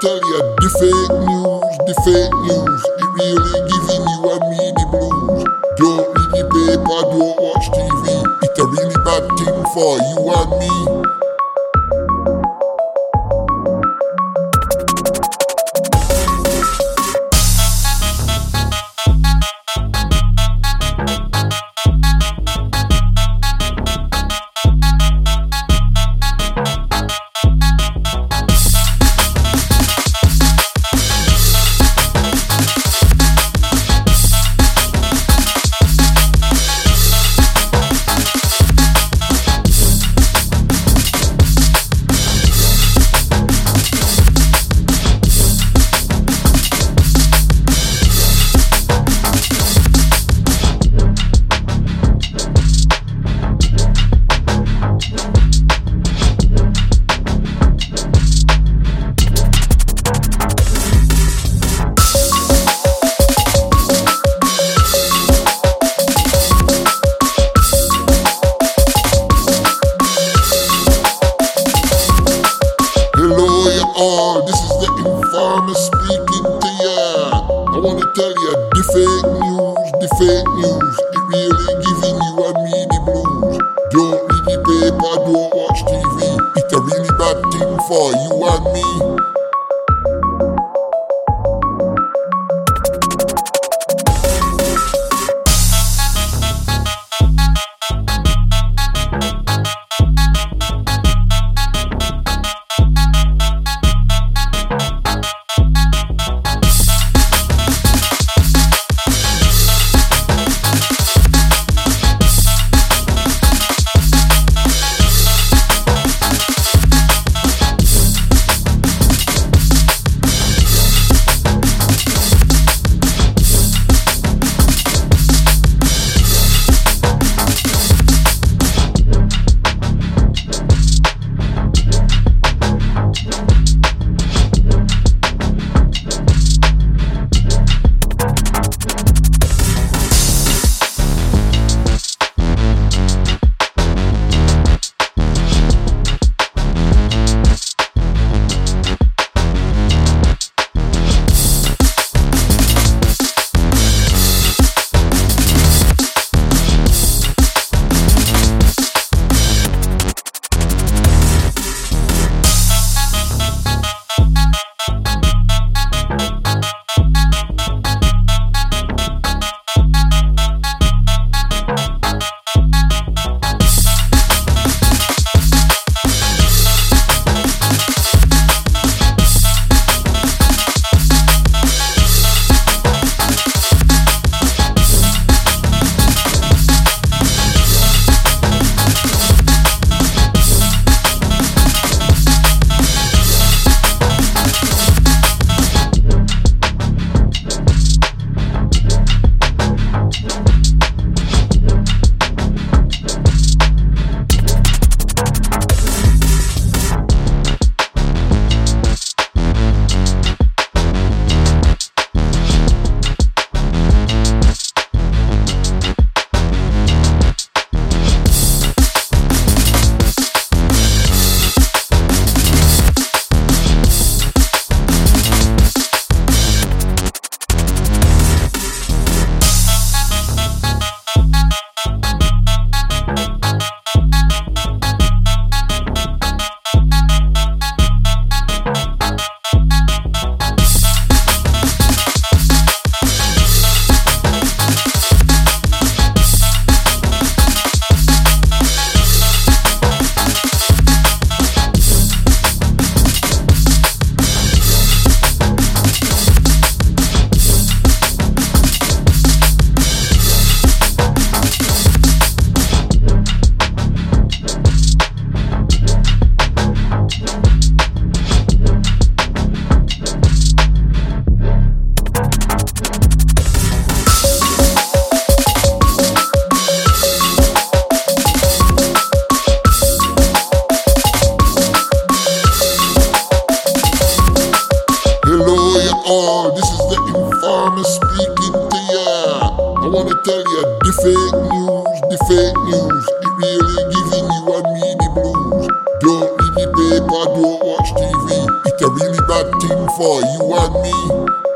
The fake news, the fake news, it really giving you and me the blues. Don't read the paper, don't watch TV. It's a really bad thing for you and me. I wanna tell you the fake news, the fake news, it really giving you and me the blues. Don't read the paper, don't watch TV, it's a really bad thing for you and me. Informer speaking to ya. I wanna tell ya the fake news, the fake news, it really giving you and me the blues. Don't read the paper, don't watch TV, it's a really bad thing for you and me.